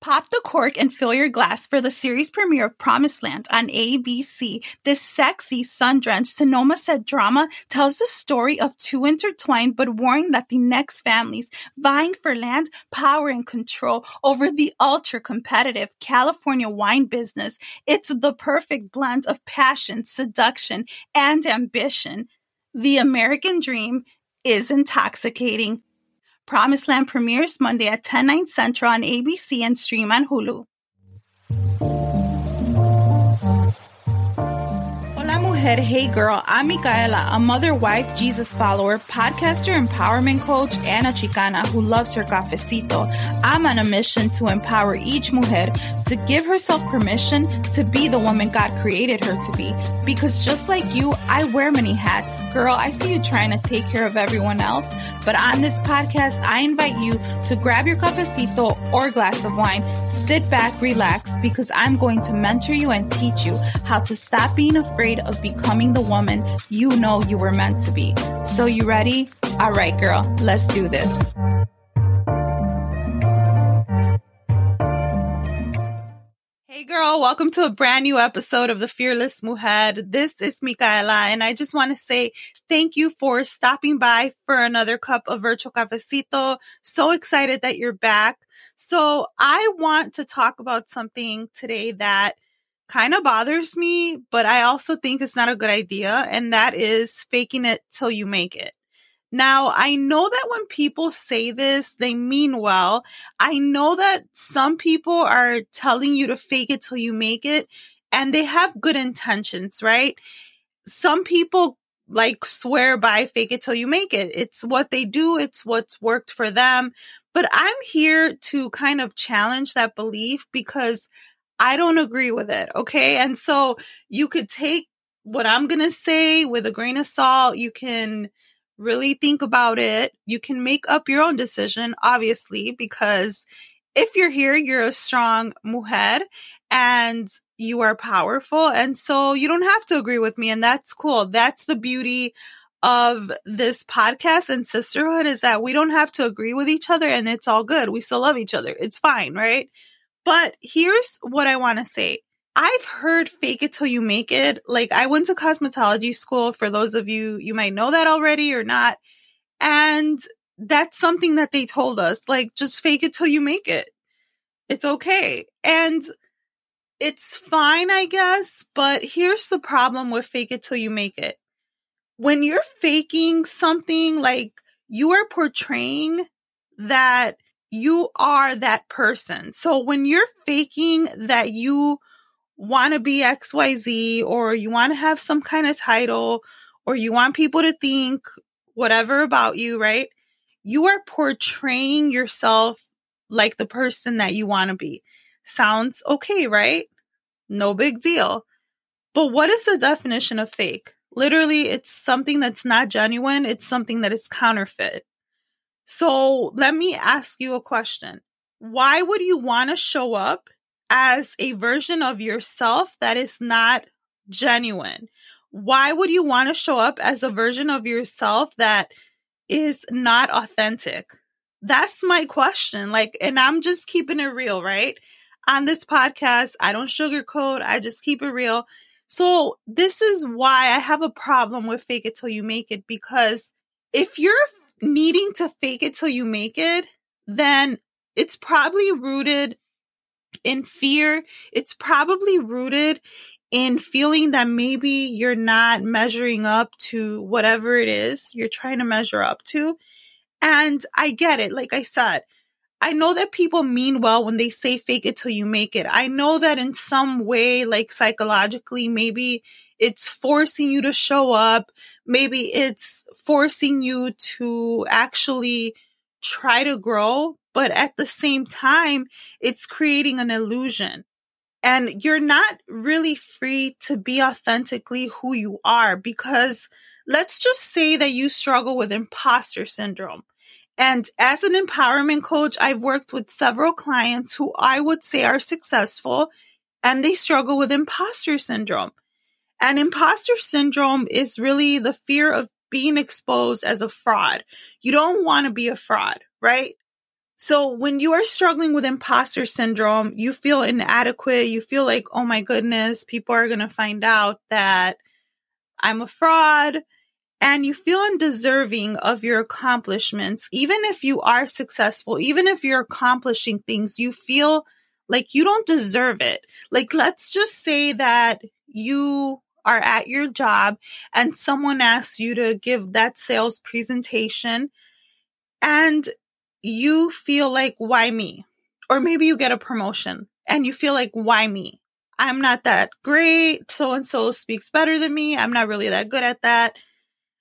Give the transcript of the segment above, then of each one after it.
Pop the cork and fill your glass for the series premiere of Promised Land on ABC. This sexy, sun drenched Sonoma set drama tells the story of two intertwined but warring Latinx families vying for land, power, and control over the ultra competitive California wine business. It's the perfect blend of passion, seduction, and ambition. The American dream is intoxicating. Promised Land premieres Monday at 10, 9 central on ABC and stream on Hulu. Hola, mujer, Hey Girl. I'm Micaela, a mother, wife, Jesus follower, podcaster, empowerment coach, and a Chicana who loves her cafecito. I'm on a mission to empower each mujer to give herself permission to be the woman God created her to be. Because just like you, I wear many hats. Girl, I see you trying to take care of everyone else, but on this podcast, I invite you to grab your cafecito or glass of wine, sit back, relax, because I'm going to mentor you and teach you how to stop being afraid of becoming the woman you know you were meant to be. So, you ready? All right, girl, let's do this. Hey girl, welcome to a brand new episode of the Fearless Mujer. This is Micaela, and I just want to say thank you for stopping by for another cup of virtual cafecito. So excited that you're back. So I want to talk about something today that kind of bothers me, but I also think it's not a good idea, and that is faking it till you make it. Now, I know that when people say this, they mean well. I know that some people are telling you to fake it till you make it, and they have good intentions, right? Some people like swear by fake it till you make it. It's what they do, it's what's worked for them. But I'm here to kind of challenge that belief because I don't agree with it. Okay. And so you could take what I'm going to say with a grain of salt. You can really think about it. You can make up your own decision, obviously, because if you're here, you're a strong mujer and you are powerful. And so you don't have to agree with me. And that's cool. That's the beauty of this podcast and sisterhood is that we don't have to agree with each other and it's all good. We still love each other. It's fine, right? But here's what I want to say. I've heard fake it till you make it. Like I went to cosmetology school for those of you you might know that already or not. And that's something that they told us like just fake it till you make it. It's okay. And it's fine, I guess, but here's the problem with fake it till you make it. When you're faking something like you are portraying that you are that person. So when you're faking that you want to be XYZ or you want to have some kind of title or you want people to think whatever about you, right? You are portraying yourself like the person that you want to be. Sounds okay, right? No big deal. But what is the definition of fake? Literally, it's something that's not genuine, it's something that is counterfeit. So let me ask you a question. Why would you want to show up as a version of yourself that is not genuine? Why would you want to show up as a version of yourself that is not authentic? That's my question. Like, and I'm just keeping it real, right? On this podcast, I don't sugarcoat, I just keep it real. So, this is why I have a problem with fake it till you make it because if you're needing to fake it till you make it, then it's probably rooted in fear. It's probably rooted in feeling that maybe you're not measuring up to whatever it is you're trying to measure up to. And I get it. Like I said, I know that people mean well when they say fake it till you make it. I know that in some way, like psychologically, maybe it's forcing you to show up. Maybe it's forcing you to actually try to grow but at the same time, it's creating an illusion. And you're not really free to be authentically who you are because let's just say that you struggle with imposter syndrome. And as an empowerment coach, I've worked with several clients who I would say are successful and they struggle with imposter syndrome. And imposter syndrome is really the fear of being exposed as a fraud. You don't want to be a fraud, right? So when you are struggling with imposter syndrome, you feel inadequate. You feel like, oh my goodness, people are going to find out that I'm a fraud. And you feel undeserving of your accomplishments. Even if you are successful, even if you're accomplishing things, you feel like you don't deserve it. Like, let's just say that you are at your job and someone asks you to give that sales presentation and you feel like, why me? Or maybe you get a promotion and you feel like, why me? I'm not that great. So and so speaks better than me. I'm not really that good at that.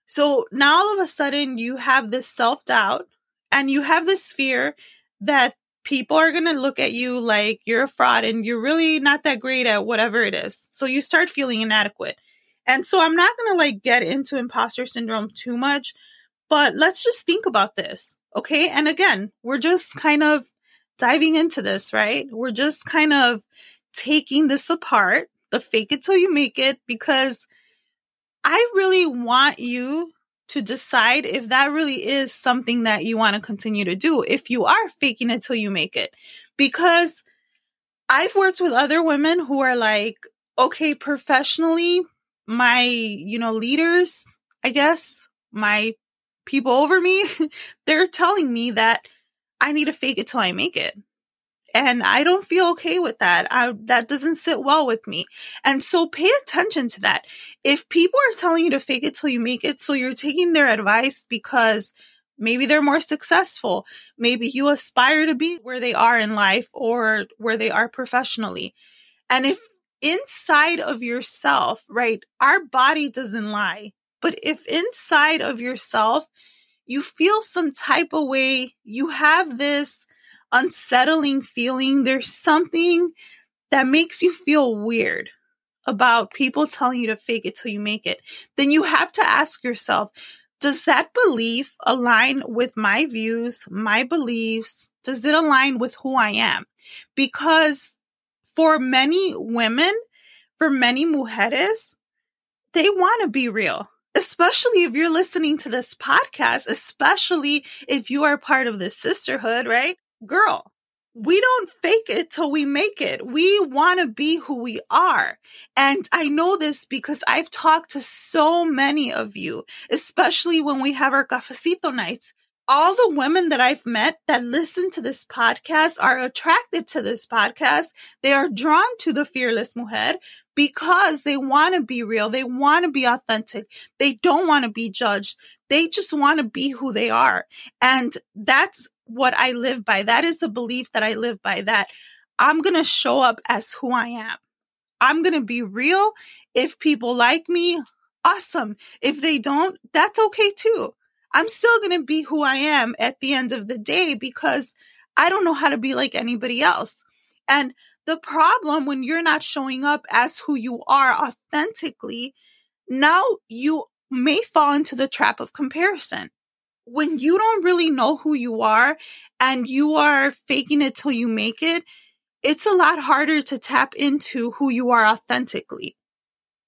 So now all of a sudden you have this self doubt and you have this fear that people are going to look at you like you're a fraud and you're really not that great at whatever it is. So you start feeling inadequate. And so I'm not going to like get into imposter syndrome too much, but let's just think about this. Okay. And again, we're just kind of diving into this, right? We're just kind of taking this apart, the fake it till you make it, because I really want you to decide if that really is something that you want to continue to do, if you are faking it till you make it. Because I've worked with other women who are like, okay, professionally, my, you know, leaders, I guess, my people over me, they're telling me that I need to fake it till I make it. And I don't feel okay with that. I, that doesn't sit well with me. And so pay attention to that. If people are telling you to fake it till you make it, so you're taking their advice because maybe they're more successful. Maybe you aspire to be where they are in life or where they are professionally. And if inside of yourself, right, our body doesn't lie. But if inside of yourself, you feel some type of way, you have this unsettling feeling, there's something that makes you feel weird about people telling you to fake it till you make it, then you have to ask yourself, does that belief align with my views, my beliefs? Does it align with who I am? Because for many women, for many mujeres, they want to be real especially if you're listening to this podcast, especially if you are part of this sisterhood, right? Girl, we don't fake it till we make it. We want to be who we are. And I know this because I've talked to so many of you, especially when we have our cafecito nights. All the women that I've met that listen to this podcast are attracted to this podcast. They are drawn to the fearless mujer because they want to be real. They want to be authentic. They don't want to be judged. They just want to be who they are. And that's what I live by. That is the belief that I live by that I'm going to show up as who I am. I'm going to be real. If people like me, awesome. If they don't, that's okay too. I'm still going to be who I am at the end of the day because I don't know how to be like anybody else. And the problem when you're not showing up as who you are authentically, now you may fall into the trap of comparison. When you don't really know who you are and you are faking it till you make it, it's a lot harder to tap into who you are authentically.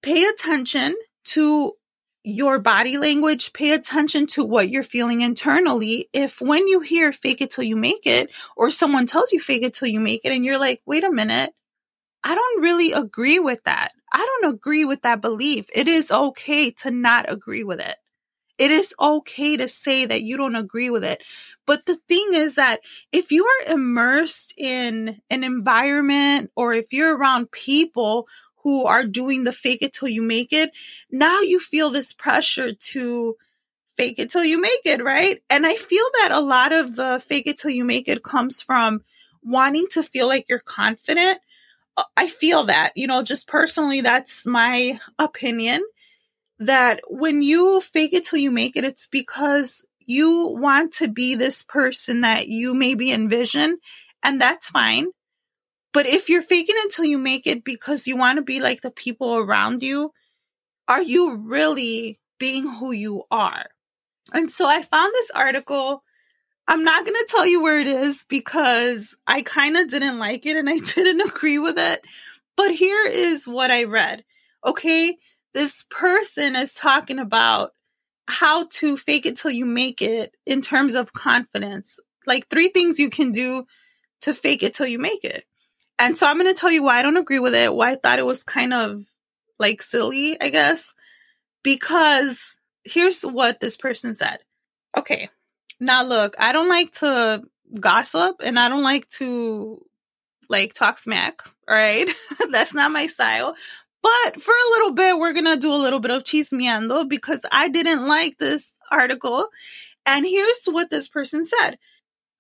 Pay attention to your body language, pay attention to what you're feeling internally. If when you hear fake it till you make it, or someone tells you fake it till you make it, and you're like, wait a minute, I don't really agree with that. I don't agree with that belief. It is okay to not agree with it. It is okay to say that you don't agree with it. But the thing is that if you are immersed in an environment or if you're around people who are doing the fake it till you make it, now you feel this pressure to fake it till you make it, right? And I feel that a lot of the fake it till you make it comes from wanting to feel like you're confident. Uh, I feel that, you know, just personally, that's my opinion that when you fake it till you make it, it's because You want to be this person that you maybe envision, and that's fine. But if you're faking until you make it because you want to be like the people around you, are you really being who you are? And so I found this article. I'm not going to tell you where it is because I kind of didn't like it and I didn't agree with it. But here is what I read. Okay. This person is talking about how to fake it till you make it in terms of confidence. Like three things you can do to fake it till you make it. And so I'm going to tell you why I don't agree with it, why I thought it was kind of like silly, I guess. Because here's what this person said. Okay. Now look, I don't like to gossip and I don't like to like talk smack. All right. That's not my style. But for a little bit, we're going to do a little bit of chismeando because I didn't like this article. And here's what this person said.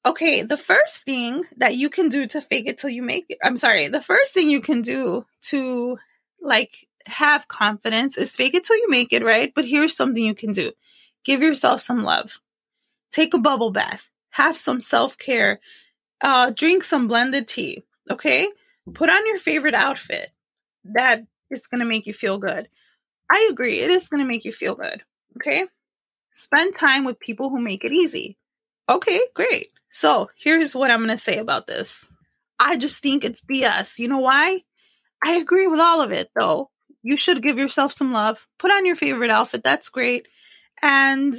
Okay, the first thing that you can do to fake it till you make it, I'm sorry, the first thing you can do to like have confidence is fake it till you make it, right? But here's something you can do give yourself some love, take a bubble bath, have some self care, uh, drink some blended tea, okay? Put on your favorite outfit. That is going to make you feel good. I agree, it is going to make you feel good, okay? Spend time with people who make it easy. Okay, great. So here's what I'm going to say about this. I just think it's BS. You know why? I agree with all of it, though. You should give yourself some love. Put on your favorite outfit. That's great. And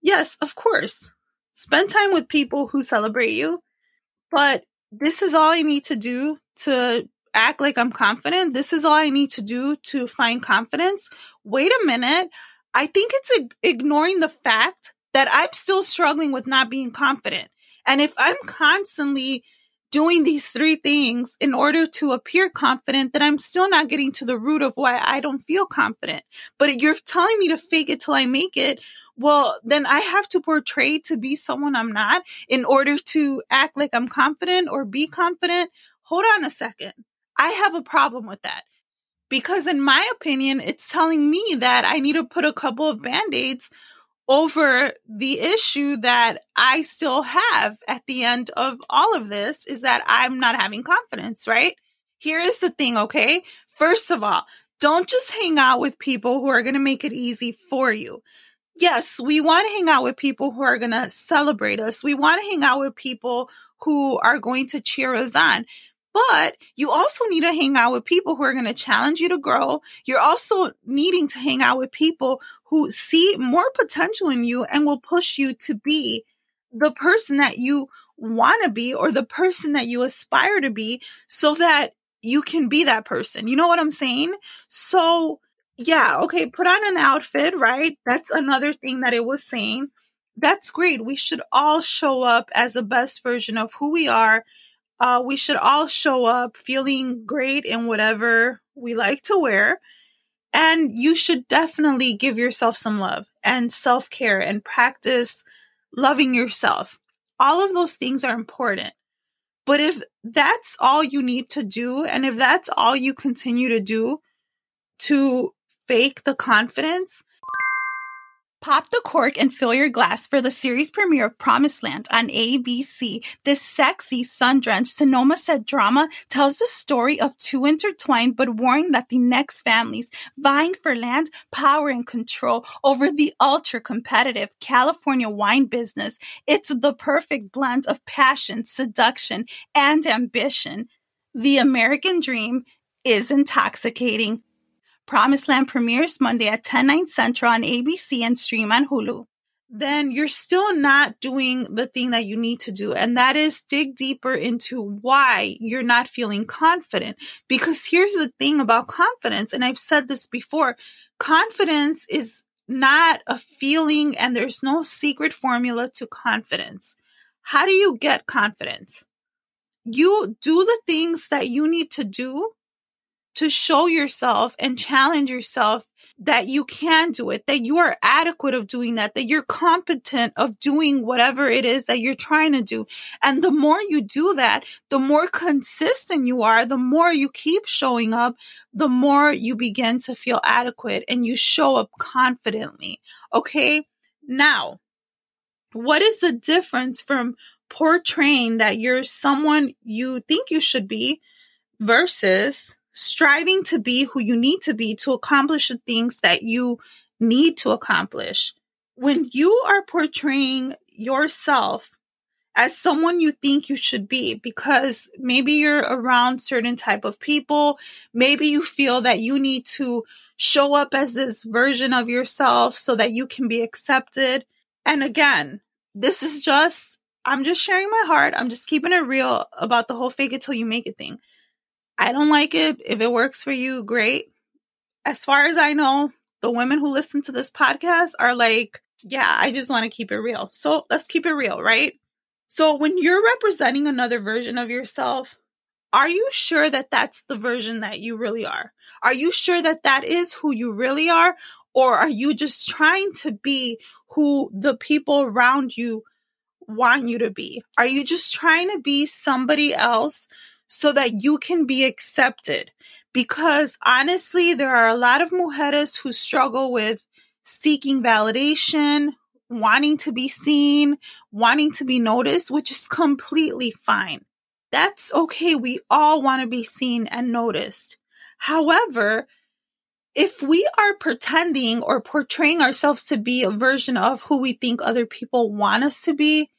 yes, of course, spend time with people who celebrate you. But this is all I need to do to act like I'm confident. This is all I need to do to find confidence. Wait a minute. I think it's ignoring the fact that I'm still struggling with not being confident. And if I'm mm-hmm. constantly doing these three things in order to appear confident, then I'm still not getting to the root of why I don't feel confident. But you're telling me to fake it till I make it. Well, then I have to portray to be someone I'm not in order to act like I'm confident or be confident. Hold on a second. I have a problem with that because, in my opinion, it's telling me that I need to put a couple of band aids over the issue that I still have at the end of all of this is that I'm not having confidence, right? Here is the thing, okay? First of all, don't just hang out with people who are going to make it easy for you. Yes, we want to hang out with people who are going to celebrate us. We want to hang out with people who are going to cheer us on. But you also need to hang out with people who are going to challenge you to grow. You're also needing to hang out with people who see more potential in you and will push you to be the person that you want to be or the person that you aspire to be so that you can be that person. You know what I'm saying? So, yeah, okay, put on an outfit, right? That's another thing that it was saying. That's great. We should all show up as the best version of who we are uh, we should all show up feeling great in whatever we like to wear. And you should definitely give yourself some love and self care and practice loving yourself. All of those things are important. But if that's all you need to do, and if that's all you continue to do to fake the confidence, Pop the cork and fill your glass for the series premiere of Promised Land on ABC. This sexy, sun drenched Sonoma set drama tells the story of two intertwined but warring Latinx families vying for land, power, and control over the ultra competitive California wine business. It's the perfect blend of passion, seduction, and ambition. The American dream is intoxicating. Promised Land premieres Monday at 10, 9 central on ABC and stream on Hulu. Then you're still not doing the thing that you need to do. And that is dig deeper into why you're not feeling confident. Because here's the thing about confidence. And I've said this before confidence is not a feeling and there's no secret formula to confidence. How do you get confidence? You do the things that you need to do to show yourself and challenge yourself that you can do it, that you are adequate of doing that, that you're competent of doing whatever it is that you're trying to do. And the more you do that, the more consistent you are, the more you keep showing up, the more you begin to feel adequate and you show up confidently. Okay. Now, What is the difference from portraying that you're someone you think you should be versus striving to be who you need to be to accomplish the things that you need to accomplish? When you are portraying yourself as someone you think you should be because maybe you're around certain type of people maybe you feel that you need to show up as this version of yourself so that you can be accepted. And again this is just i'm just sharing my heart. I'm just keeping it real about the whole fake it till you make it thing i don't like it if it works for you great as far as i know the women who listen to this podcast are like yeah i just want to keep it real so let's keep it real right so when you're representing another version of yourself, are you sure that that's the version that you really are? Are you sure that that is who you really are? Or are you just trying to be who the people around you want you to be? Are you just trying to be somebody else so that you can be accepted? Because honestly, there are a lot of mujeres who struggle with seeking validation, wanting to be seen, wanting to be noticed, which is completely fine. That's okay. We all want to be seen and noticed. However, if we are pretending or portraying ourselves to be a version of who we think other people want us to be,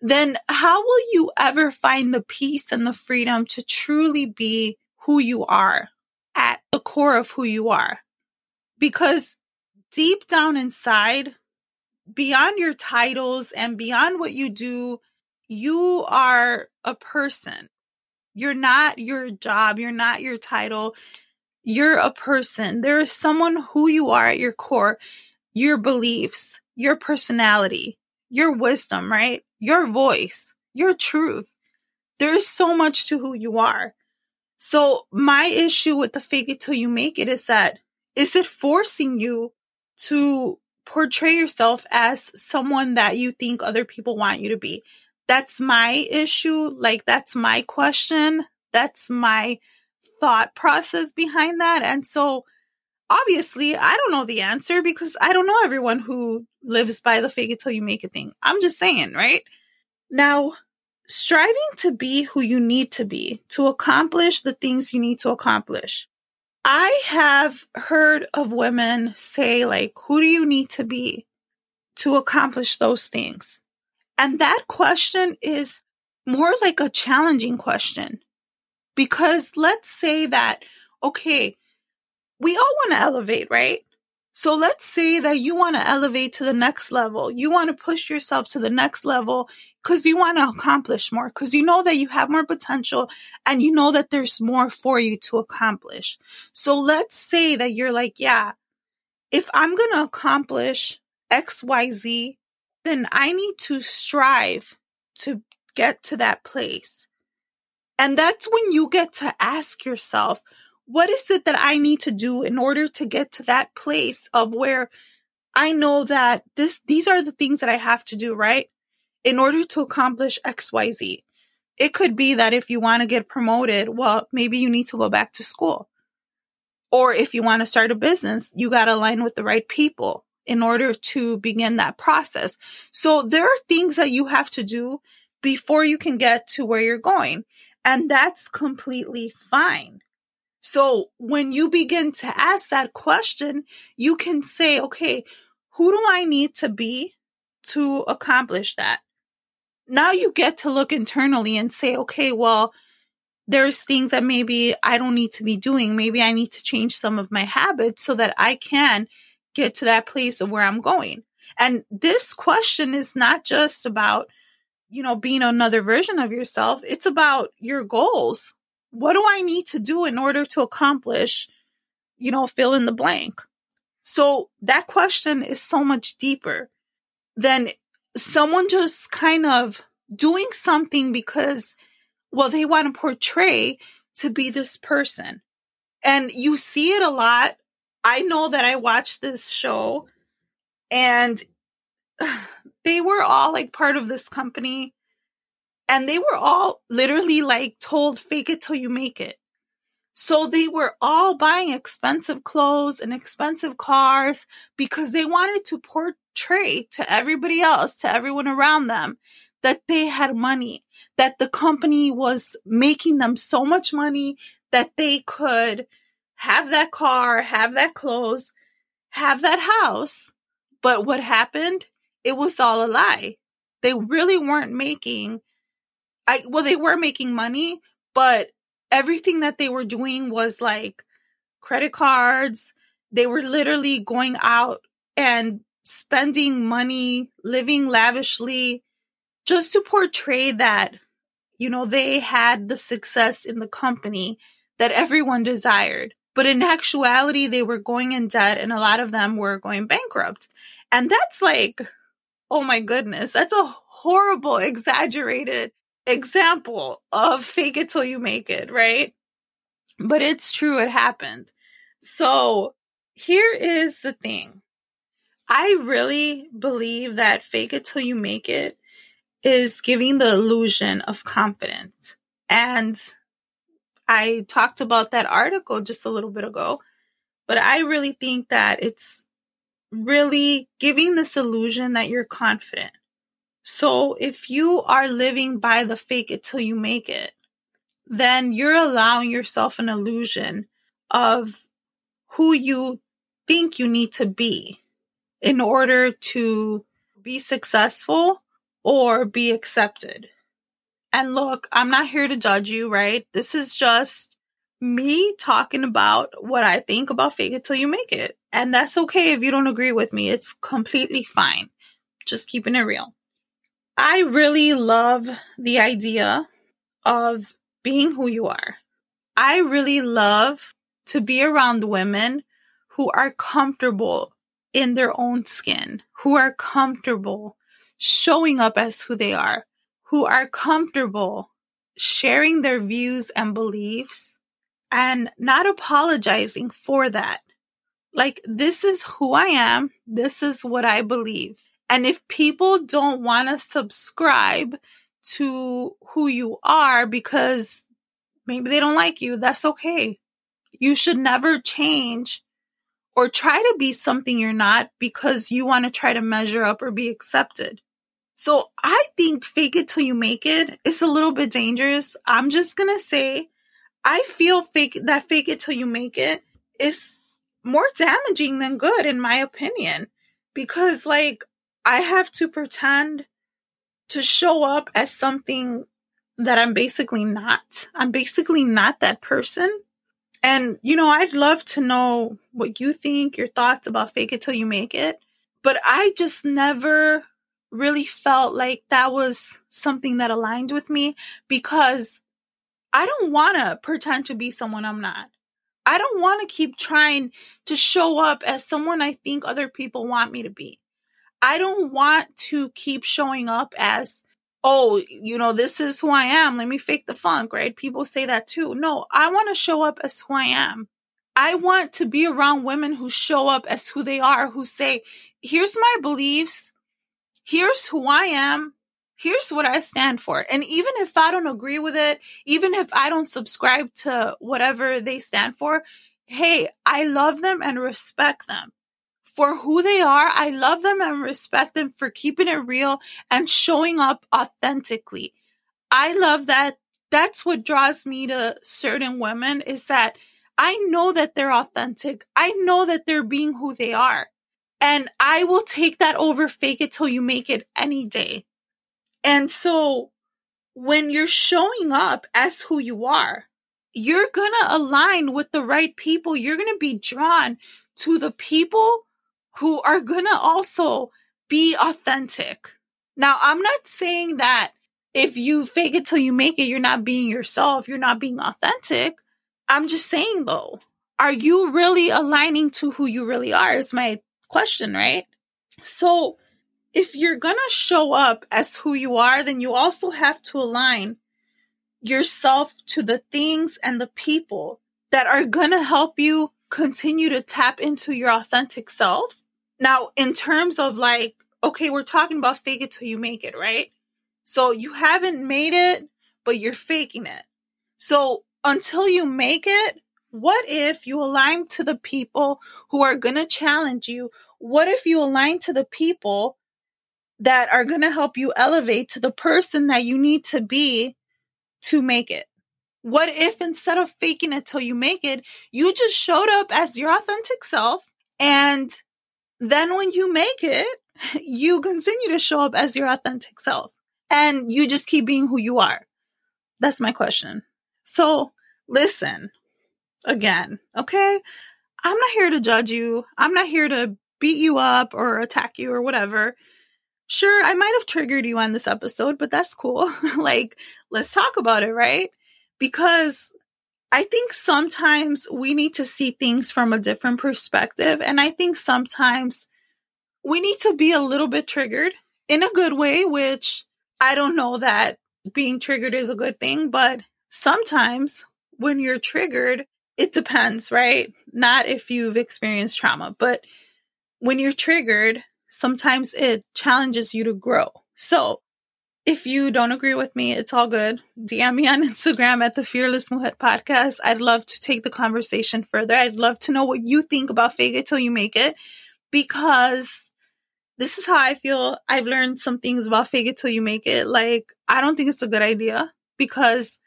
then how will you ever find the peace and the freedom to truly be who you are at the core of who you are? Because deep down inside, beyond your titles and beyond what you do, you are a person. You're not your job, you're not your title. You're a person. There is someone who you are at your core, your beliefs, your personality, your wisdom, right? Your voice, your truth. There is so much to who you are. So, my issue with the fake it till you make it is that is it forcing you to portray yourself as someone that you think other people want you to be. That's my issue. Like, that's my question. That's my thought process behind that. And so, obviously, I don't know the answer because I don't know everyone who lives by the fake it till you make it thing. I'm just saying, right? Now, striving to be who you need to be to accomplish the things you need to accomplish. I have heard of women say, like, who do you need to be to accomplish those things? And that question is more like a challenging question. Because let's say that, okay, we all want to elevate, right? So let's say that you want to elevate to the next level. You want to push yourself to the next level because you want to accomplish more, because you know that you have more potential and you know that there's more for you to accomplish. So let's say that you're like, yeah, if I'm going to accomplish XYZ, then I need to strive to get to that place. And that's when you get to ask yourself, what is it that I need to do in order to get to that place of where I know that this these are the things that I have to do, right? In order to accomplish XYZ. It could be that if you want to get promoted, well, maybe you need to go back to school. Or if you want to start a business, you got to align with the right people in order to begin that process. So there are things that you have to do before you can get to where you're going. And that's completely fine. So when you begin to ask that question, you can say, okay, who do I need to be to accomplish that? Now you get to look internally and say, okay, well, there's things that maybe I don't need to be doing. Maybe I need to change some of my habits so that I can get to that place of where I'm going. And this question is not just about, you know, being another version of yourself. It's about your goals what do I need to do in order to accomplish, you know, fill in the blank? So that question is so much deeper than someone just kind of doing something because, well, they want to portray to be this person. And you see it a lot. I know that I watched this show and they were all like part of this company and they were all literally like told, fake it till you make it. So they were all buying expensive clothes and expensive cars because they wanted to portray to everybody else, to everyone around them, that they had money, that the company was making them so much money that they could have that car, have that clothes, have that house. But what happened? It was all a lie. They really weren't making I well they were making money, but everything that they were doing was like credit cards. They were literally going out and spending money, living lavishly just to portray that you know they had the success in the company that everyone desired. But in actuality, they were going in debt and a lot of them were going bankrupt. And that's like, oh my goodness, that's a horrible, exaggerated example of fake it till you make it, right? But it's true, it happened. So here is the thing I really believe that fake it till you make it is giving the illusion of confidence. And I talked about that article just a little bit ago, but I really think that it's really giving this illusion that you're confident. So if you are living by the fake it till you make it, then you're allowing yourself an illusion of who you think you need to be in order to be successful or be accepted. And look, I'm not here to judge you, right? This is just me talking about what I think about fake it till you make it. And that's okay if you don't agree with me. It's completely fine. Just keeping it real. I really love the idea of being who you are. I really love to be around women who are comfortable in their own skin, who are comfortable showing up as who they are, who are comfortable sharing their views and beliefs and not apologizing for that. Like, this is who I am. This is what I believe. And if people don't want to subscribe to who you are because maybe they don't like you, that's okay. You should never change or try to be something you're not because you want to try to measure up or be accepted. So I think fake it till you make it is a little bit dangerous. I'm just going to say I feel fake that fake it till you make it is more damaging than good in my opinion because like I have to pretend to show up as something that I'm basically not. I'm basically not that person. And, you know, I'd love to know what you think, your thoughts about fake it till you make it. But I just never really felt like that was something that aligned with me because I don't want to pretend to be someone I'm not. I don't want to keep trying to show up as someone I think other people want me to be. I don't want to keep showing up as, oh, you know, this is who I am. Let me fake the funk, right? People say that too. No, I want to show up as who I am. I want to be around women who show up as who they are, who say, here's my beliefs here's who I am. Here's what I stand for. And even if I don't agree with it, even if I don't subscribe to whatever they stand for, hey, I love them and respect them for who they are. I love them and respect them for keeping it real and showing up authentically. I love that. That's what draws me to certain women is that I know that they're authentic. I know that they're being who they are. And I will take that over fake it till you make it any day. And so when you're showing up as who you are, you're going to align with the right people. You're going to be drawn to the people who are going to also be authentic. Now, I'm not saying that if you fake it till you make it, you're not being yourself, you're not being authentic. I'm just saying though, are you really aligning to who you really are? Is my question, right? So, if you're going to show up as who you are, then you also have to align yourself to the things and the people that are going to help you continue to tap into your authentic self. Now, in terms of like, okay, we're talking about fake it till you make it, right? So you haven't made it, but you're faking it. So until you make it, What if you align to the people who are going to challenge you? What if you align to the people that are going to help you elevate to the person that you need to be to make it? What if instead of faking it till you make it, you just showed up as your authentic self and then when you make it, you continue to show up as your authentic self and you just keep being who you are? That's my question. So listen again, okay? I'm not here to judge you. I'm not here to beat you up or attack you or whatever. Sure, I might have triggered you on this episode, but that's cool. like, let's talk about it, right? Because I think sometimes we need to see things from a different perspective. And I think sometimes we need to be a little bit triggered in a good way, which I don't know that being triggered is a good thing, but sometimes when you're triggered, it depends, right? Not if you've experienced trauma, but when you're triggered, sometimes it challenges you to grow. So if you don't agree with me, it's all good. DM me on Instagram at the Fearless Mujer Podcast. I'd love to take the conversation further. I'd love to know what you think about fake it till you make it because this is how I feel. I've learned some things about fake it till you make it. Like, I don't think it's a good idea because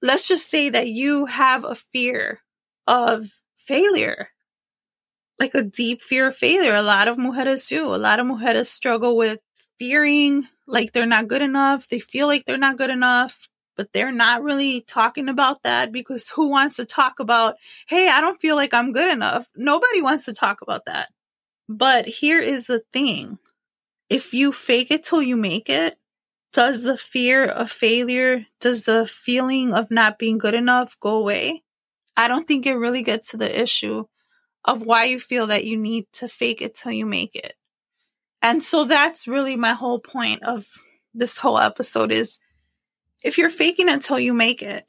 let's just say that you have a fear of failure, like a deep fear of failure. A lot of mujeres do. A lot of mujeres struggle with fearing like they're not good enough. They feel like they're not good enough, but they're not really talking about that because who wants to talk about, hey, I don't feel like I'm good enough? Nobody wants to talk about that. But here is the thing if you fake it till you make it, does the fear of failure, does the feeling of not being good enough go away? I don't think it really gets to the issue of why you feel that you need to fake it till you make it. And so that's really my whole point of this whole episode is if you're faking until you make it,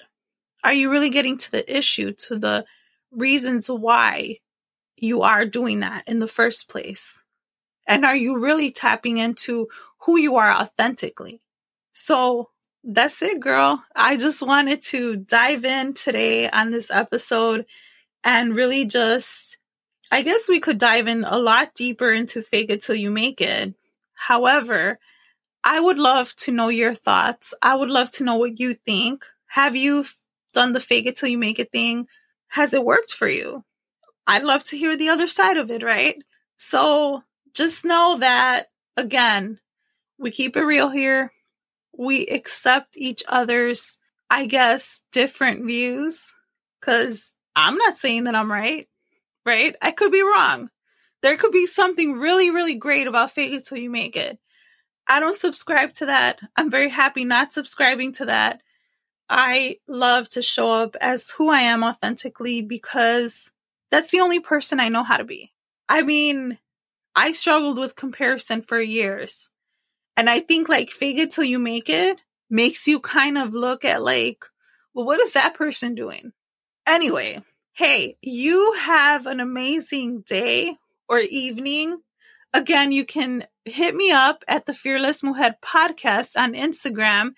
are you really getting to the issue, to the reasons why you are doing that in the first place? And are you really tapping into who you are authentically? So that's it, girl. I just wanted to dive in today on this episode and really just I guess we could dive in a lot deeper into fake it till you make it. However, I would love to know your thoughts. I would love to know what you think. Have you done the fake it till you make it thing? Has it worked for you? I'd love to hear the other side of it, right? So just know that, again, we keep it real here. We accept each other's, I guess, different views because I'm not saying that I'm right right? I could be wrong. There could be something really, really great about fake it till you make it. I don't subscribe to that. I'm very happy not subscribing to that. I love to show up as who I am authentically because that's the only person I know how to be. I mean, I struggled with comparison for years. And I think like fake it till you make it makes you kind of look at like, well, what is that person doing? Anyway, Hey, you have an amazing day or evening. Again, you can hit me up at the Fearless Mujer podcast on Instagram.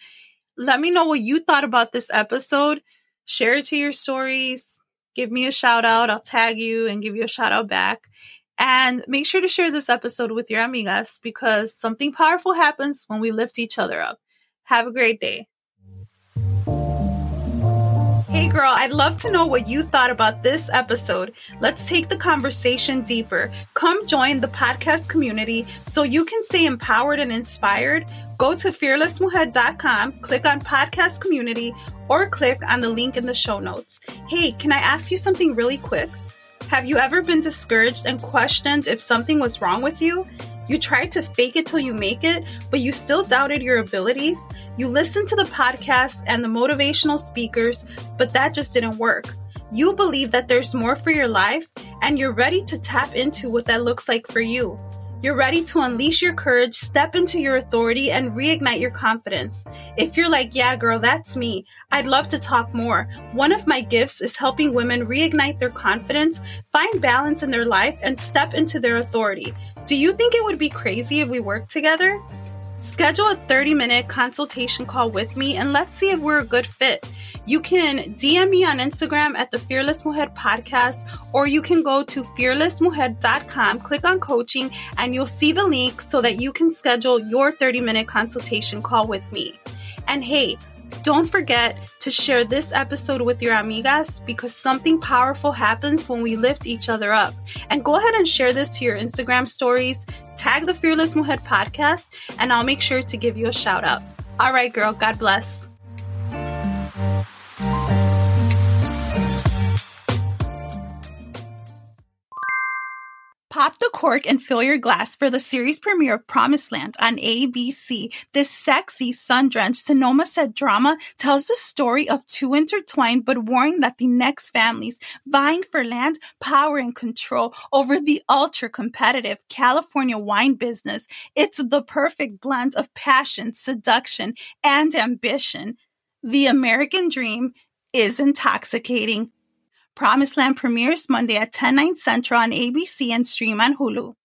Let me know what you thought about this episode. Share it to your stories. Give me a shout out. I'll tag you and give you a shout out back. And make sure to share this episode with your amigas because something powerful happens when we lift each other up. Have a great day. Hey girl, I'd love to know what you thought about this episode. Let's take the conversation deeper. Come join the podcast community so you can stay empowered and inspired. Go to fearlessmujer.com, click on podcast community, or click on the link in the show notes. Hey, can I ask you something really quick? Have you ever been discouraged and questioned if something was wrong with you? You tried to fake it till you make it, but you still doubted your abilities? You listened to the podcast and the motivational speakers, but that just didn't work. You believe that there's more for your life and you're ready to tap into what that looks like for you. You're ready to unleash your courage, step into your authority, and reignite your confidence. If you're like, yeah, girl, that's me, I'd love to talk more. One of my gifts is helping women reignite their confidence, find balance in their life, and step into their authority. Do you think it would be crazy if we worked together? Schedule a 30 minute consultation call with me and let's see if we're a good fit. You can DM me on Instagram at the Fearless Mujer podcast, or you can go to fearlessmujer.com, click on coaching, and you'll see the link so that you can schedule your 30 minute consultation call with me. And hey, don't forget to share this episode with your amigas because something powerful happens when we lift each other up. And go ahead and share this to your Instagram stories, tag the Fearless Mujer podcast, and I'll make sure to give you a shout out. All right, girl, God bless. Pop the cork and fill your glass for the series premiere of Promised Land on ABC. This sexy, sun drenched Sonoma set drama tells the story of two intertwined but warring Latinx families vying for land, power, and control over the ultra competitive California wine business. It's the perfect blend of passion, seduction, and ambition. The American dream is intoxicating. Promised Land premieres Monday at 10, 9 central on ABC and stream on Hulu.